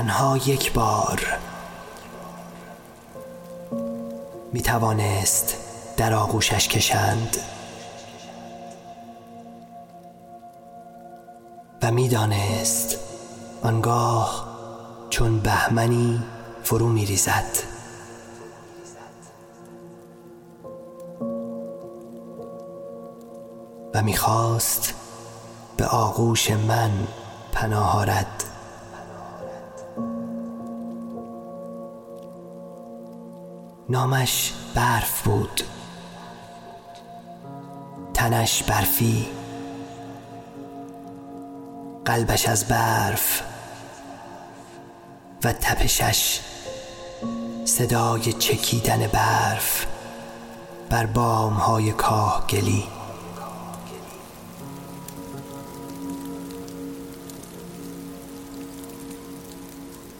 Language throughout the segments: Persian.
تنها یک بار می توانست در آغوشش کشند و می‌دانست آنگاه چون بهمنی فرو می ریزد و می‌خواست به آغوش من پناه آرد. نامش برف بود. تنش برفی. قلبش از برف. و تپشش صدای چکیدن برف بر بام های کاهگلی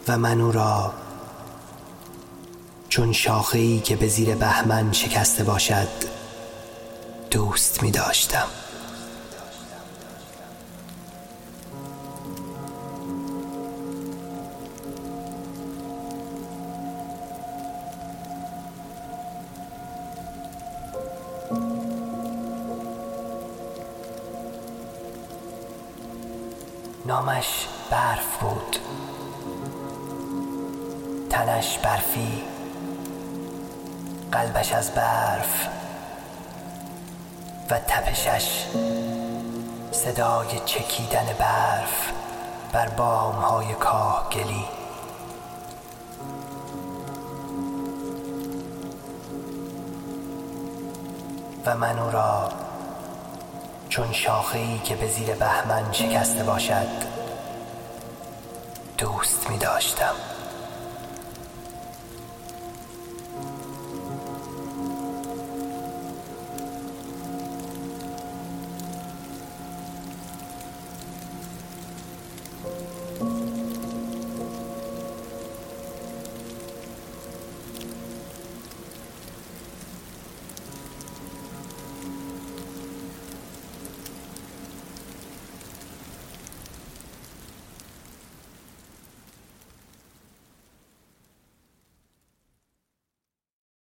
و من او را چون شاخهای که به زیر بهمن شکسته باشد دوست می داشتم. نامش برف بود. تنش برفی قلبش از برف و تپشش صدای چکیدن برف بر بام های کاهگلی. و من او را چون شاخهای که به زیر بهمن شکسته باشد دوست می داشتم